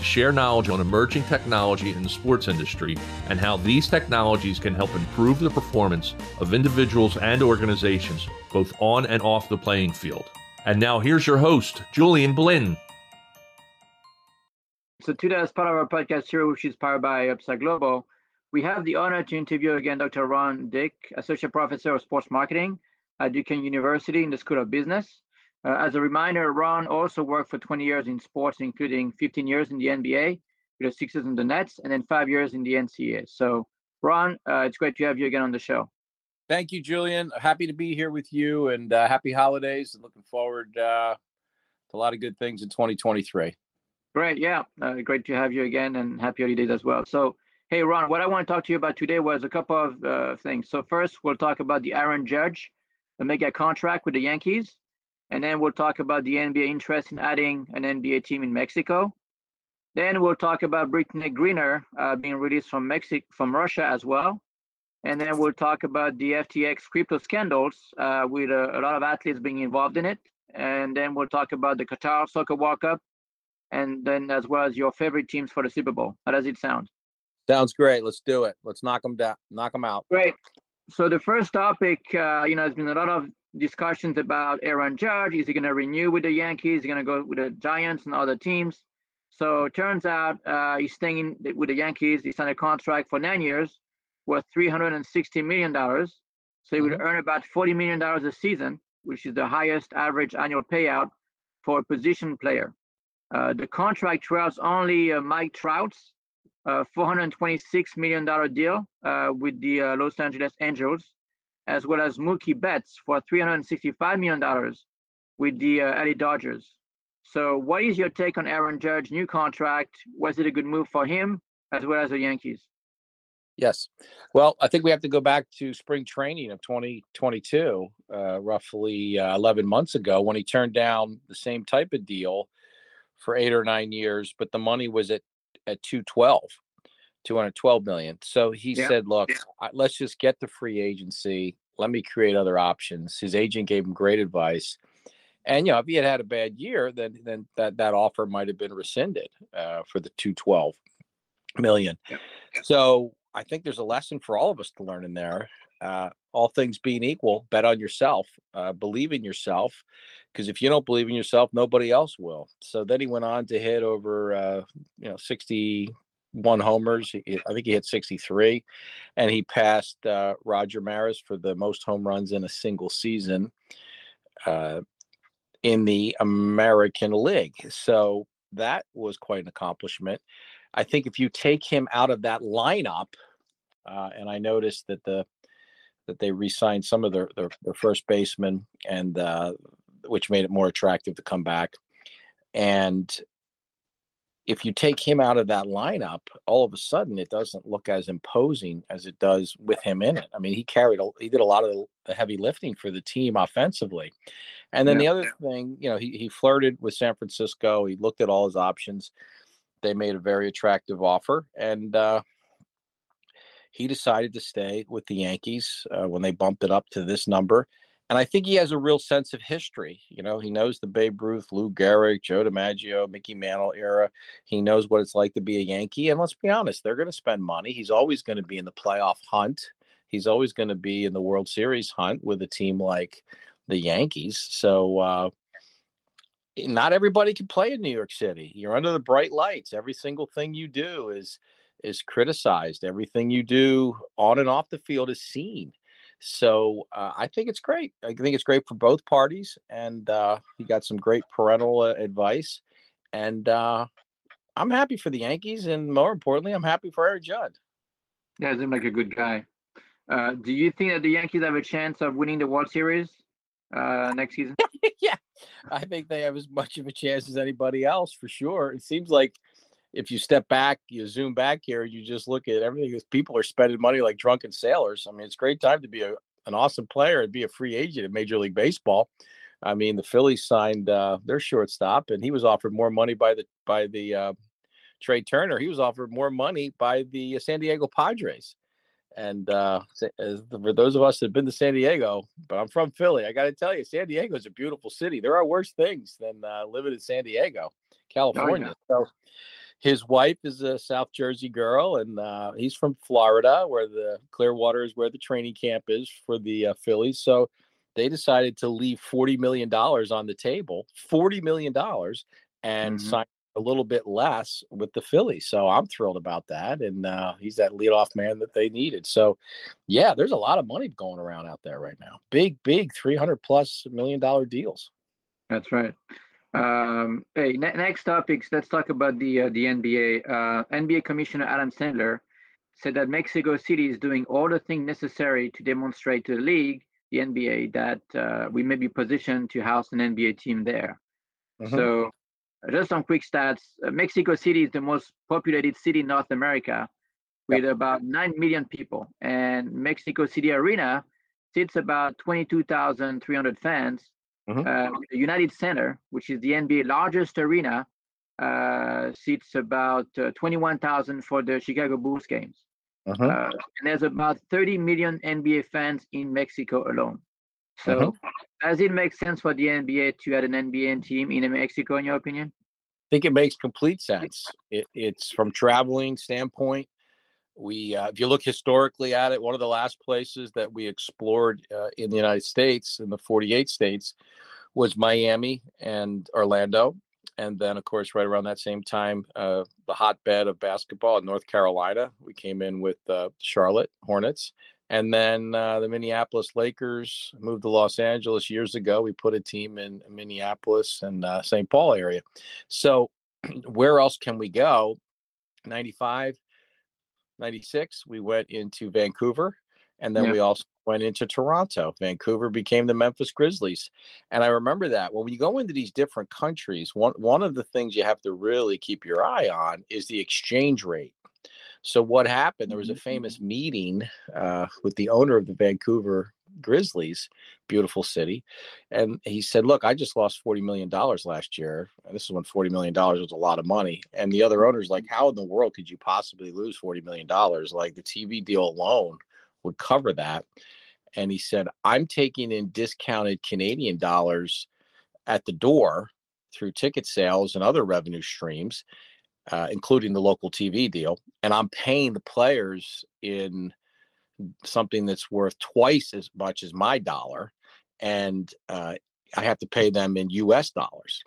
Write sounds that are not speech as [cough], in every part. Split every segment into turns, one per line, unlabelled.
to share knowledge on emerging technology in the sports industry and how these technologies can help improve the performance of individuals and organizations, both on and off the playing field. And now here's your host, Julian Blinn.
So today, as part of our podcast here, which is powered by Upside Global, we have the honor to interview again Dr. Ron Dick, Associate Professor of Sports Marketing at Duquesne University in the School of Business. Uh, as a reminder, Ron also worked for 20 years in sports, including 15 years in the NBA with the Sixers and the Nets, and then five years in the NCAA. So, Ron, uh, it's great to have you again on the show.
Thank you, Julian. Happy to be here with you, and uh, happy holidays. And looking forward uh, to a lot of good things in 2023.
Great, yeah, uh, great to have you again, and happy holidays as well. So, hey, Ron, what I want to talk to you about today was a couple of uh, things. So, first, we'll talk about the Aaron Judge, the mega contract with the Yankees. And then we'll talk about the NBA interest in adding an NBA team in Mexico. Then we'll talk about Brittney Griner uh, being released from Mexico, from Russia as well. And then we'll talk about the FTX crypto scandals uh, with a, a, lot of athletes being involved in it. And then we'll talk about the Qatar Soccer World Cup, and then as well as your favorite teams for the Super Bowl. How does it sound?
Sounds great. Let's do it. Let's knock them down. Knock them out.
Great. So the first topic, uh, you know, there's been a lot of discussions about Aaron Judge. Is he going to renew with the Yankees? Is he going to go with the Giants and other teams? So it turns out uh, he's staying with the Yankees. He signed a contract for nine years worth $360 million. So he would mm-hmm. earn about $40 million a season, which is the highest average annual payout for a position player. Uh, the contract trails only uh, Mike Trout's uh, $426 million deal uh, with the uh, Los Angeles Angels as well as Mookie Betts for $365 million with the uh, LA Dodgers. So, what is your take on Aaron Judge's new contract? Was it a good move for him as well as the Yankees?
Yes. Well, I think we have to go back to spring training of 2022, uh, roughly uh, 11 months ago, when he turned down the same type of deal for eight or nine years, but the money was at at 212. 212 million. So he yeah. said, "Look, yeah. let's just get the free agency. Let me create other options." His agent gave him great advice, and you know, if he had had a bad year, then then that that offer might have been rescinded uh, for the 212 million. Yeah. So I think there's a lesson for all of us to learn in there. Uh, all things being equal, bet on yourself, uh, believe in yourself, because if you don't believe in yourself, nobody else will. So then he went on to hit over, uh, you know, 60 one homers. I think he hit 63, and he passed uh, Roger Maris for the most home runs in a single season uh, in the American League. So that was quite an accomplishment. I think if you take him out of that lineup, uh, and I noticed that the that they re-signed some of their their, their first basemen, and uh, which made it more attractive to come back. And if you take him out of that lineup, all of a sudden it doesn't look as imposing as it does with him in it. I mean, he carried, a, he did a lot of the heavy lifting for the team offensively. And then yeah. the other thing, you know, he, he flirted with San Francisco. He looked at all his options. They made a very attractive offer. And, uh, he decided to stay with the Yankees uh, when they bumped it up to this number and I think he has a real sense of history. You know, he knows the Babe Ruth, Lou Gehrig, Joe DiMaggio, Mickey Mantle era. He knows what it's like to be a Yankee. And let's be honest, they're going to spend money. He's always going to be in the playoff hunt. He's always going to be in the World Series hunt with a team like the Yankees. So, uh, not everybody can play in New York City. You're under the bright lights. Every single thing you do is is criticized. Everything you do on and off the field is seen. So uh, I think it's great. I think it's great for both parties, and uh, he got some great parental uh, advice. And uh, I'm happy for the Yankees, and more importantly, I'm happy for Aaron Judd.
Yeah, seems like a good guy. Uh, do you think that the Yankees have a chance of winning the World Series uh, next season? [laughs]
yeah, I think they have as much of a chance as anybody else for sure. It seems like if you step back, you zoom back here, you just look at everything. People are spending money like drunken sailors. I mean, it's a great time to be a, an awesome player and be a free agent in Major League Baseball. I mean, the Phillies signed uh, their shortstop, and he was offered more money by the by the uh, Trea Turner. He was offered more money by the San Diego Padres. And uh, for those of us that have been to San Diego, but I'm from Philly, I got to tell you, San Diego is a beautiful city. There are worse things than uh, living in San Diego, California. Oh. So his wife is a South Jersey girl, and uh, he's from Florida, where the Clearwater is where the training camp is for the uh, Phillies. So they decided to leave forty million dollars on the table, forty million dollars, and mm-hmm. sign a little bit less with the Phillies. So I'm thrilled about that, and uh, he's that leadoff man that they needed. So, yeah, there's a lot of money going around out there right now. Big, big, three hundred plus million dollar deals.
That's right. Um, hey, ne- next topics. Let's talk about the uh, the NBA. Uh, NBA Commissioner Adam Sandler said that Mexico City is doing all the things necessary to demonstrate to the league, the NBA, that uh, we may be positioned to house an NBA team there. Mm-hmm. So, just some quick stats. Uh, Mexico City is the most populated city in North America, with yep. about nine million people, and Mexico City Arena sits about twenty-two thousand three hundred fans Mm-hmm. Uh, the United Center, which is the NBA largest arena, uh, seats about uh, 21,000 for the Chicago Bulls games. Uh-huh. Uh, and there's about 30 million NBA fans in Mexico alone. So, uh-huh. Does it make sense for the NBA to add an NBA team in Mexico, in your opinion?
I think it makes complete sense. It, it's from traveling standpoint. We, uh, if you look historically at it, one of the last places that we explored uh, in the United States, in the 48 states, was Miami and Orlando. And then, of course, right around that same time, uh, the hotbed of basketball in North Carolina. We came in with uh, Charlotte Hornets. And then uh, the Minneapolis Lakers moved to Los Angeles years ago. We put a team in Minneapolis and uh, St. Paul area. So, [clears throat] where else can we go? 95, 96, we went into Vancouver. And then yeah. we also went into Toronto. Vancouver became the Memphis Grizzlies. And I remember that when you go into these different countries, one one of the things you have to really keep your eye on is the exchange rate. So what happened? There was a famous mm-hmm. meeting uh, with the owner of the Vancouver Grizzlies, beautiful city, and he said, "Look, I just lost forty million dollars last year. And this is when forty million dollars was a lot of money." And the other owners like, "How in the world could you possibly lose forty million dollars? Like the TV deal alone would cover that." And he said, "I'm taking in discounted Canadian dollars at the door through ticket sales and other revenue streams." Uh, including the local TV deal, and I'm paying the players in something that's worth twice as much as my dollar, and uh, I have to pay them in U.S. dollars.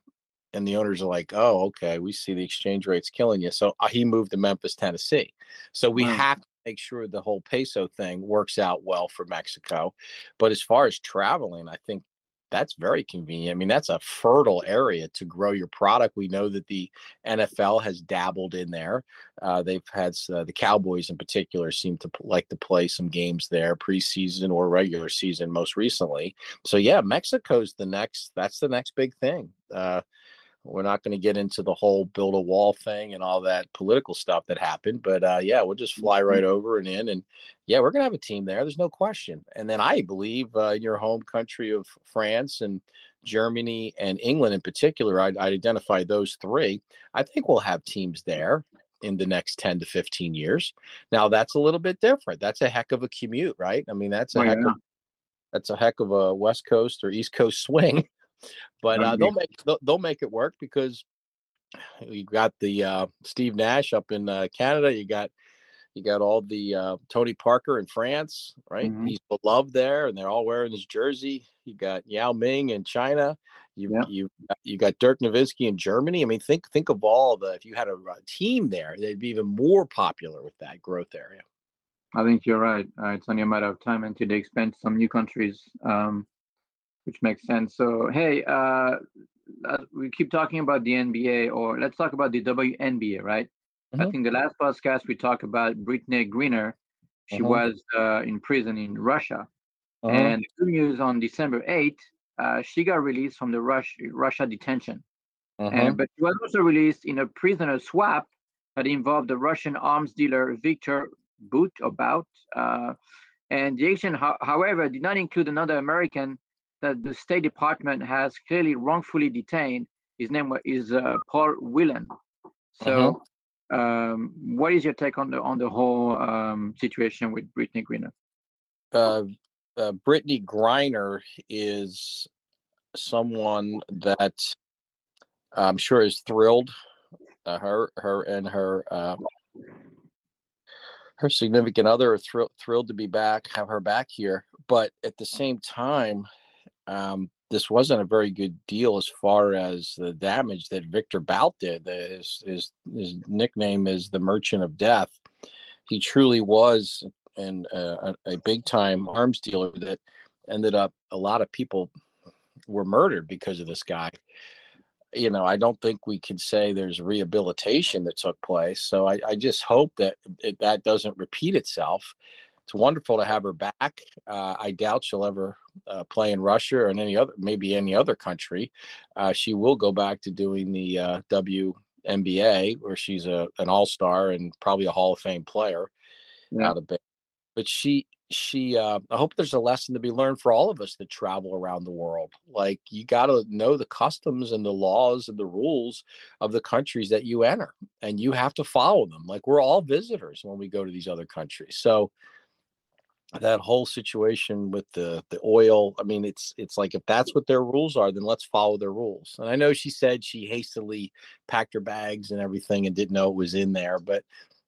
And the owners are like, "Oh, okay, we see the exchange rate's killing you." So uh, he moved to Memphis, Tennessee. So we wow. have to make sure the whole peso thing works out well for Mexico. But as far as traveling, I think that's very convenient. I mean, that's a fertile area to grow your product. We know that the NFL has dabbled in there. Uh, they've had uh, the Cowboys in particular seem to like to play some games there, preseason or regular season, most recently. So yeah, Mexico's the next. That's the next big thing. Uh, we're not going to get into the whole build a wall thing and all that political stuff that happened, but uh, yeah, we'll just fly right mm-hmm. over and in, and yeah, we're going to have a team there. There's no question. And then I believe uh, in your home country of France and Germany and England in particular, I'd, I'd identify those three. I think we'll have teams there in the next 10 to 15 years. Now that's a little bit different. That's a heck of a commute, right? I mean, that's a oh, heck yeah. of that's a heck of a West Coast or East Coast [laughs] swing but uh, they'll make they'll, they'll, make it work because you got the uh, Steve Nash up in uh, Canada. You got you got all the uh, Tony Parker in France, right? Mm-hmm. He's beloved there, and they're all wearing his jersey. You got Yao Ming in China. You yeah. you you got Dirk Nowitzki in Germany. I mean, think think of all the if you had a, a team there, they'd be even more popular with that growth area.
I think you're right. Uh, it's only a matter of time until they expand some new countries. Um, which makes sense. So, hey, uh, we keep talking about the NBA, or let's talk about the WNBA, right? Mm-hmm. I think the last podcast we talked about Brittney Griner. She mm-hmm. was uh, in prison in Russia. Mm-hmm. And good news on December 8th, uh, she got released from the Rush, Russia detention. And, but she was also released in a prisoner swap that involved the Russian arms dealer Victor Bout about. Uh, and the action, ho- however, did not include another American that the State Department has clearly wrongfully detained. His name is uh, Paul Whelan. So, uh-huh. um, what is your take on the on the whole um, situation with Brittney Griner?
Uh, uh, Brittney Griner is someone that I'm sure is thrilled. Uh, her, her, and her, uh, her significant other are thr- thrilled to be back, have her back here. But at the same time, um, this wasn't a very good deal as far as the damage that Victor Bout did. His, his, his nickname is the Merchant of Death. He truly was and uh, a, a big time arms dealer that ended up a lot of people were murdered because of this guy. You know, I don't think we can say there's rehabilitation that took place. So I, I just hope that it, that doesn't repeat itself. It's wonderful to have her back. Uh, I doubt she'll ever uh, play in Russia or in any other, maybe any other country. Uh, she will go back to doing the uh, WNBA, where she's a an All Star and probably a Hall of Fame player yeah. out of but she she uh, i hope there's a lesson to be learned for all of us that travel around the world like you got to know the customs and the laws and the rules of the countries that you enter and you have to follow them like we're all visitors when we go to these other countries so that whole situation with the the oil i mean it's it's like if that's what their rules are then let's follow their rules and i know she said she hastily packed her bags and everything and didn't know it was in there but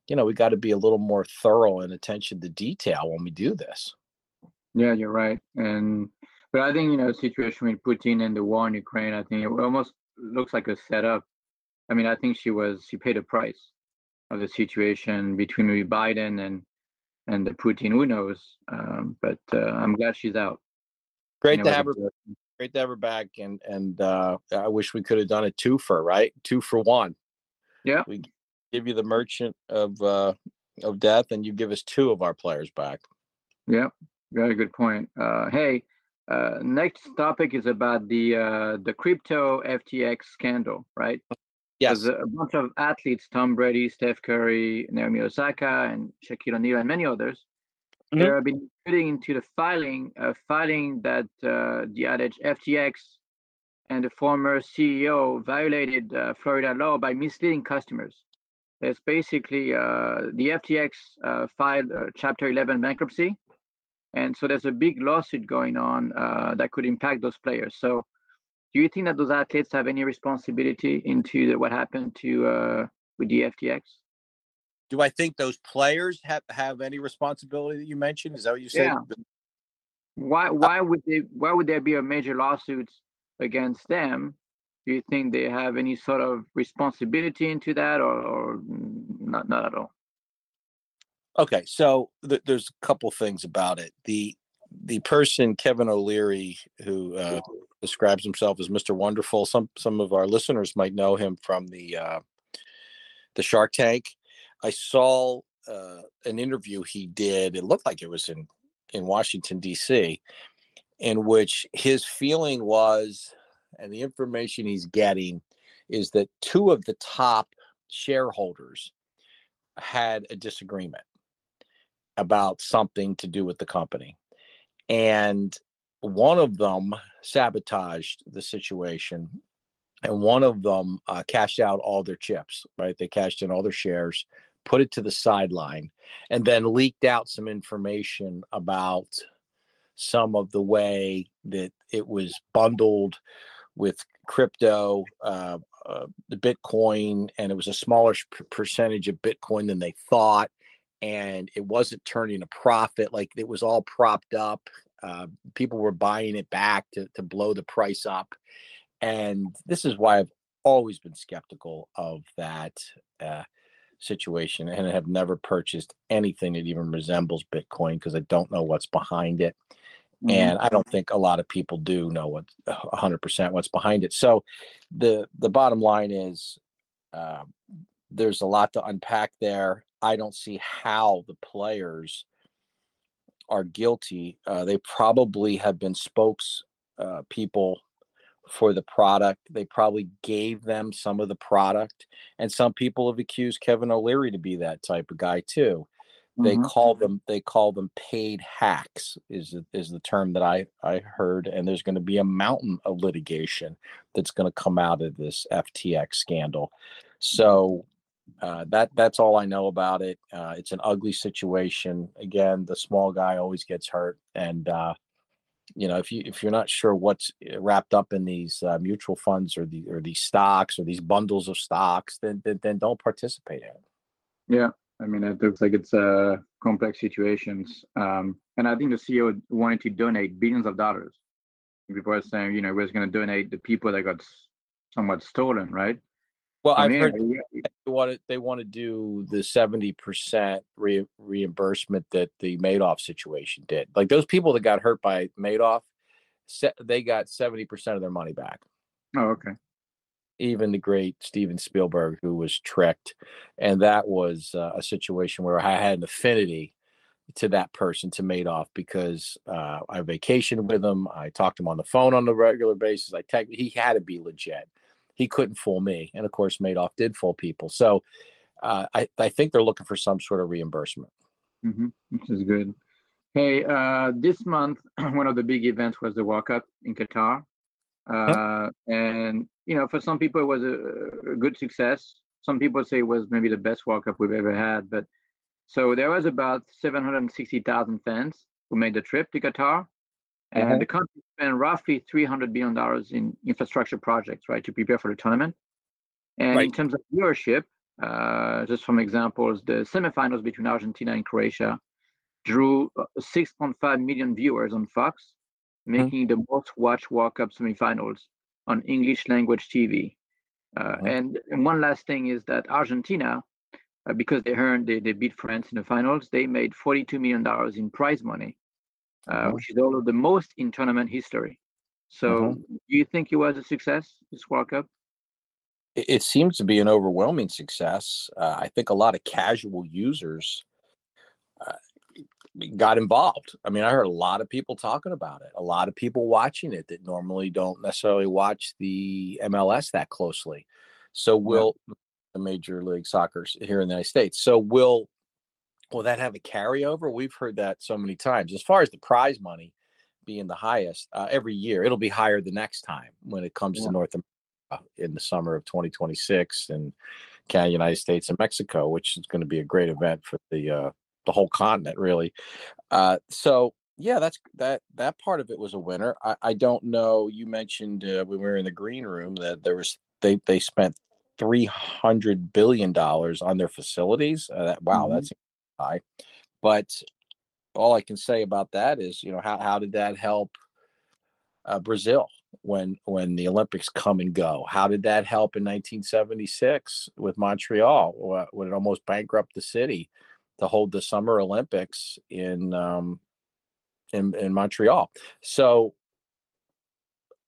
you know, we got to be a little more thorough and attention to detail when we do this.
Yeah, you're right. And but I think you know, the situation with Putin and the war in Ukraine, I think it almost looks like a setup. I mean, I think she was she paid a price of the situation between Biden and and the Putin. Who knows? Um, but uh, I'm glad she's out.
Great you know, to have her. Great to have her back, and and uh, I wish we could have done a two for right, two for one.
Yeah,
we give you the merchant of uh, of death, and you give us two of our players back.
Yeah, very good point. Uh, hey, uh, next topic is about the uh, the crypto FTX scandal, right?
Yes.
a bunch of athletes, Tom Brady, Steph Curry, Naomi Osaka, and Shaquille O'Neal, and many others, mm-hmm. they have been putting into the filing, uh, filing that uh, the adage FTX and the former CEO violated uh, Florida law by misleading customers. It's basically uh, the FTX uh, filed Chapter 11 bankruptcy, and so there's a big lawsuit going on uh, that could impact those players. So, do you think that those athletes have any responsibility into the, what happened to uh, with the FTX?
Do I think those players have have any responsibility that you mentioned? Is that what you said?
Yeah. Why why would they why would there be a major lawsuit against them do you think they have any sort of responsibility into that or, or not, not at all?
Okay, so th- there's a couple things about it. The the person Kevin O'Leary, who uh, describes himself as Mr. Wonderful, some some of our listeners might know him from the uh, the Shark Tank. I saw uh, an interview he did. It looked like it was in in Washington D.C., in which his feeling was and the information he's getting is that two of the top shareholders had a disagreement about something to do with the company. And one of them sabotaged the situation and one of them uh, cashed out all their chips, right? They cashed in all their shares, put it to the sideline, and then leaked out some information about some of the way that it was bundled with crypto, uh, uh, the Bitcoin, and it was a smaller percentage of Bitcoin than they thought, and it wasn't turning a profit. Like it was all propped up. Uh, people were buying it back to to blow the price up, and this is why I've always been skeptical of that uh, situation, and I have never purchased anything that even resembles Bitcoin because I don't know what's behind it. Mm-hmm. And I don't think a lot of people do know what 100% what's behind it. So the the bottom line is uh, there's a lot to unpack there. I don't see how the players are guilty. Uh, they probably have been spokes uh, people for the product. They probably gave them some of the product. And some people have accused Kevin O'Leary to be that type of guy too. They mm-hmm. call them they call them paid hacks is is the term that I I heard and there's going to be a mountain of litigation that's going to come out of this FTX scandal. So uh, that that's all I know about it. Uh, it's an ugly situation. Again, the small guy always gets hurt, and uh, you know if you if you're not sure what's eh, wrapped up in these uh, mutual funds or the or these stocks or these bundles of stocks, then then, then don't participate in it.
Yeah, I mean it looks like it's a uh, complex situations, um, and I think the CEO wanted to donate billions of dollars. Are saying, you know, we're going to donate the people that got somewhat stolen, right?
Well, I've heard they want to they want to do the seventy percent re- reimbursement that the Madoff situation did. Like those people that got hurt by Madoff, they got seventy percent of their money back.
Oh, okay.
Even the great Steven Spielberg, who was tricked, and that was uh, a situation where I had an affinity to that person to Madoff because uh, I vacationed with him. I talked to him on the phone on a regular basis. I tech he had to be legit he couldn't fool me. And of course, Madoff did fool people. So uh, I, I think they're looking for some sort of reimbursement.
Mm-hmm. Which is good. Hey, uh, this month, [clears throat] one of the big events was the World Cup in Qatar. Uh, And, you know, for some people, it was a, a, good success. Some people say it was maybe the best World Cup we've ever had. But so there was about 760,000 fans who made the trip to Qatar. And uh-huh. the country spent roughly $300 billion in infrastructure projects, right, to prepare for the tournament. And right. in terms of viewership, uh, just from examples, the semifinals between Argentina and Croatia drew uh, 6.5 million viewers on Fox, mm-hmm. making the most watched World Cup semifinals on English language TV. Uh, mm-hmm. and, and, one last thing is that Argentina, uh, because they earned, they, they beat France in the finals, they made $42 million in prize money uh, which is all of the most in tournament history. So, mm-hmm. do you think it was a success this World Cup?
It, it seems to be an overwhelming success. Uh, I think a lot of casual users uh, got involved. I mean, I heard a lot of people talking about it, a lot of people watching it that normally don't necessarily watch the MLS that closely. So, will yeah. the Major League Soccer here in the United States? So, will will that have a carryover? We've heard that so many times. As far as the prize money being the highest uh, every year, it'll be higher the next time when it comes yeah. to North America in the summer of 2026 and Canada, United States, and Mexico, which is going to be a great event for the uh, the whole continent, really. Uh, so yeah, that's that that part of it was a winner. I, I don't know. You mentioned uh, when we were in the green room that there was they they spent three hundred billion dollars on their facilities. Uh, that, wow, mm-hmm. that's high. But all I can say about that is, you know, how how did that help uh, Brazil when when the Olympics come and go? How did that help in 1976 with Montreal when it almost bankrupted the city to hold the Summer Olympics in um, in, in Montreal? So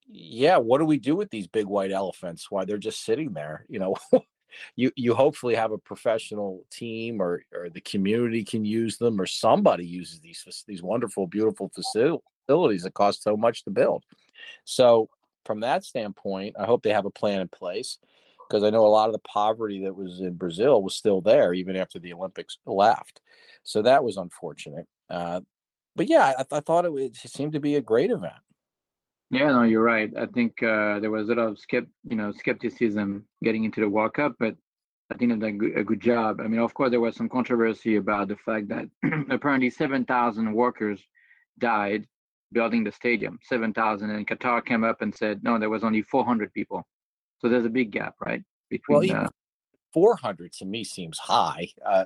yeah, what do we do with these big white elephants? Why they're just sitting there? You know, [laughs] you you hopefully have a professional team or or the community can use them or somebody uses these these wonderful beautiful facilities that cost so much to build. So from that standpoint i hope they have a plan in place because i know a lot of the poverty that was in brazil was still there even after the olympics left. So that was unfortunate uh, but yeah I, I thought it, it seemed to be a great event
yeah, no, you're right. I think uh, there was a lot of skept, you know, skepticism getting into the World Cup, but I think they did a good job. I mean, of course, there was some controversy about the fact that [clears throat] apparently 7,000 workers died building the stadium. 7,000, and Qatar came up and said no, there was only 400 people. So there's a big gap, right?
Between well, uh, 400 to me seems high. Uh,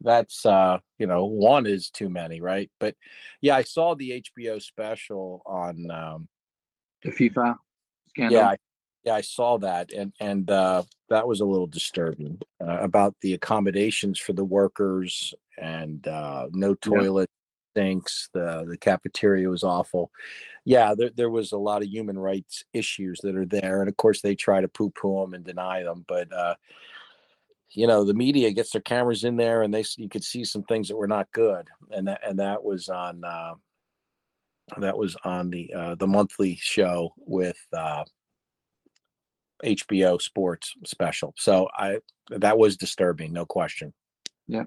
that's uh you know one is too many right but yeah i saw the hbo special on um
the FIFA
scandal. Yeah, I, yeah, I saw that, and and uh, that was a little disturbing uh, about the accommodations for the workers and uh, no toilet yeah. sinks. The the cafeteria was awful. Yeah, there there was a lot of human rights issues that are there, and of course they try to poo poo them and deny them, but. Uh, you know the media gets their cameras in there and they you could see some things that were not good and that and that was on uh, that was on the uh, the monthly show with uh, HBO Sports special. So I that was disturbing, no question.
Yeah.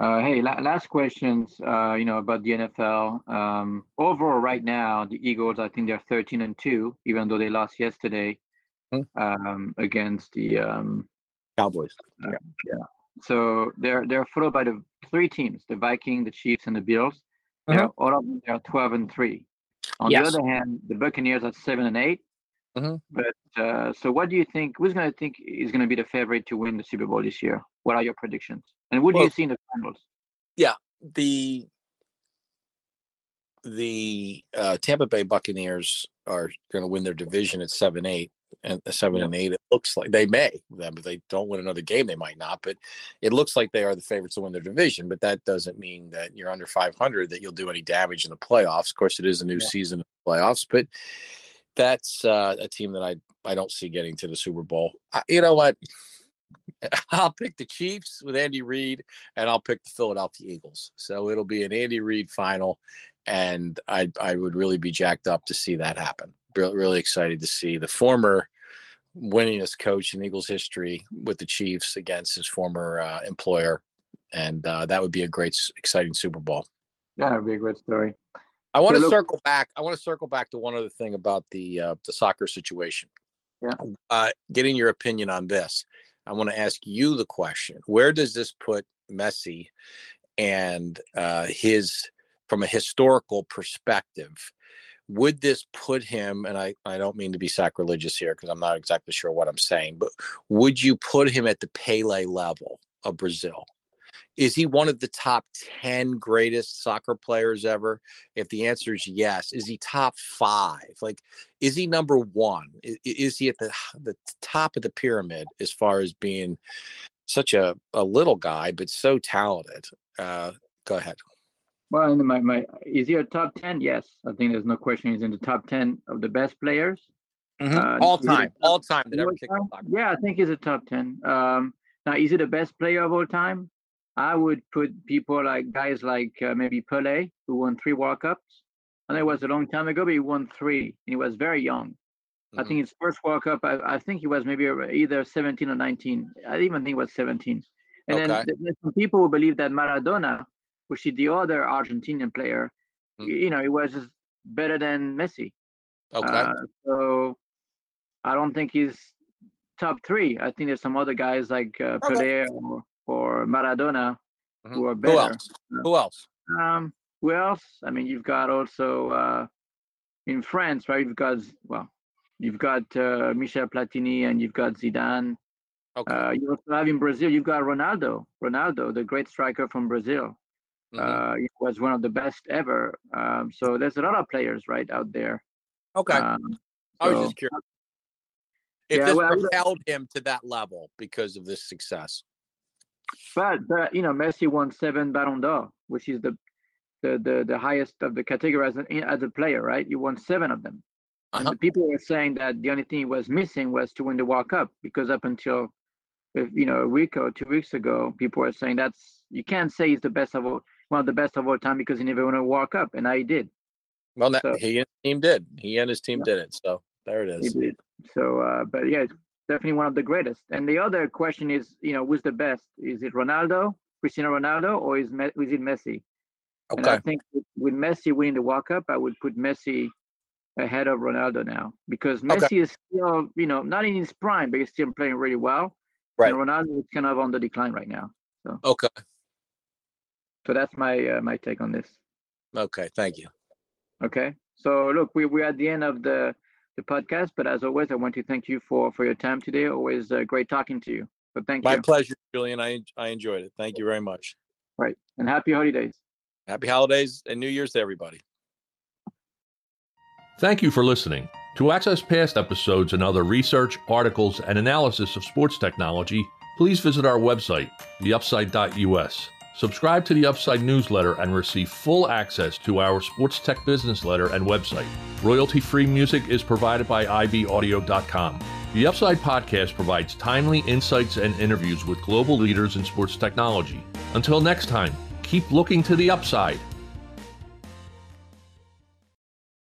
Uh, hey, la- last questions. Uh, you know about the NFL. Um, overall, right now, the Eagles. I think they're thirteen and two, even though they lost yesterday hmm. um, against the um,
Cowboys.
Uh, yeah. So they're they're followed by the three teams: the Vikings, the Chiefs, and the Bills. Uh-huh. All of them are twelve and three. On yes. the other hand, the Buccaneers are seven and 8
mm-hmm.
But uh, so, what do you think? Who's going to think is going to be the favorite to win the Super Bowl this year? What are your predictions? And what well, do you see in the finals?
Yeah, the the uh, Tampa Bay Buccaneers are going to win their division at seven eight and seven yeah. and eight. It looks like they may. If they don't win another game, they might not. But it looks like they are the favorites to win their division. But that doesn't mean that you're under 500 that you'll do any damage in the playoffs. Of course, it is a new yeah. season of playoffs, but that's uh, a team that I I don't see getting to the Super Bowl. I, you know what? [laughs] I'll pick the Chiefs with Andy Reid, and I'll pick the Philadelphia Eagles. So it'll be an Andy Reid final, and I I would really be jacked up to see that happen really excited to see the former winningest coach in Eagles history with the Chiefs against his former uh, employer, and uh, that would be a great, exciting Super Bowl.
Yeah, it'd be a great story.
I want to circle back. I want to circle back to one other thing about the uh, the soccer situation.
Yeah.
Uh, getting your opinion on this, I want to ask you the question: Where does this put Messi and uh, his, from a historical perspective? Would this put him and I, I don't mean to be sacrilegious here because i'm not exactly sure what i'm saying but would you put him at the pele level of brazil? Is he one of the top 10 greatest soccer players ever? If the answer is yes is he top five? Like is he number one? Is, is he at the, the top of the pyramid as far as being such a, a little guy but so talented? Uh, go ahead
well, my, my is he a top ten? Yes, I think there's no question. He's in the top ten of the best players.
Mm-hmm. Uh, all time, all time that ever kicked
Yeah, I think he's a top ten. Um, now, is he the best player of all time? I would put people like guys like uh, maybe Pele, who won three World Cups. And it was a long time ago, but he won three. and He was very young. Mm-hmm. I think his first World Cup, I, I, think he was maybe either 17 or 19. I even think it was 17. And okay. then there's some people who believe that Maradona which is the other Argentinian player, mm. you know, he was better than Messi.
Okay. Uh,
so I don't think he's top three. I think there's some other guys like uh, okay. Pelé or, or Maradona mm-hmm. who are better.
Who else? Who else?
Um, who else? I mean, you've got also uh, in France, right? You've got well, you've got uh, Michel Platini and you've got Zidane. Okay. Uh, you also have in Brazil, you've got Ronaldo. Ronaldo, the great striker from Brazil. Mm-hmm. Uh, was one of the best ever. Um, so there's a lot of players right out there.
Okay. Um, I was just curious if yeah, this well, propelled him to that level because of this success.
But but you know, Messi won seven Ballon d'Or, which is the the the, the highest of the category as, an, as a player, right? You won seven of them. Uh-huh. And the people were saying that the only thing he was missing was to win the World Cup because up until you know a week or two weeks ago, people were saying that's you can't say he's the best of all one of the best of all time because he never won a World Cup, and I did.
Well, so, he and his team did. He and his team yeah. did it. So there it is.
He did. So, uh, but yeah, it's definitely one of the greatest. And the other question is, you know, who's the best? Is it Ronaldo, Cristiano Ronaldo, or is, Me- is it Messi? Okay. And I think with Messi winning the World Cup, I would put Messi ahead of Ronaldo now because Messi okay. is still, you know, not in his prime, but he's still playing really well.
Right.
And Ronaldo is kind of on the decline right now. So.
Okay.
So that's my uh, my take on this.
Okay, thank you.
Okay, so look, we we're at the end of the the podcast, but as always, I want to thank you for for your time today. Always uh, great talking to you. So thank
my
you.
My pleasure, Julian. I I enjoyed it. Thank you very much.
Right, and happy holidays.
Happy holidays and New Year's to everybody.
Thank you for listening. To access past episodes and other research, articles, and analysis of sports technology, please visit our website, theupside.us. Subscribe to the Upside newsletter and receive full access to our sports tech business letter and website. Royalty free music is provided by ibaudio.com. The Upside podcast provides timely insights and interviews with global leaders in sports technology. Until next time, keep looking to the upside.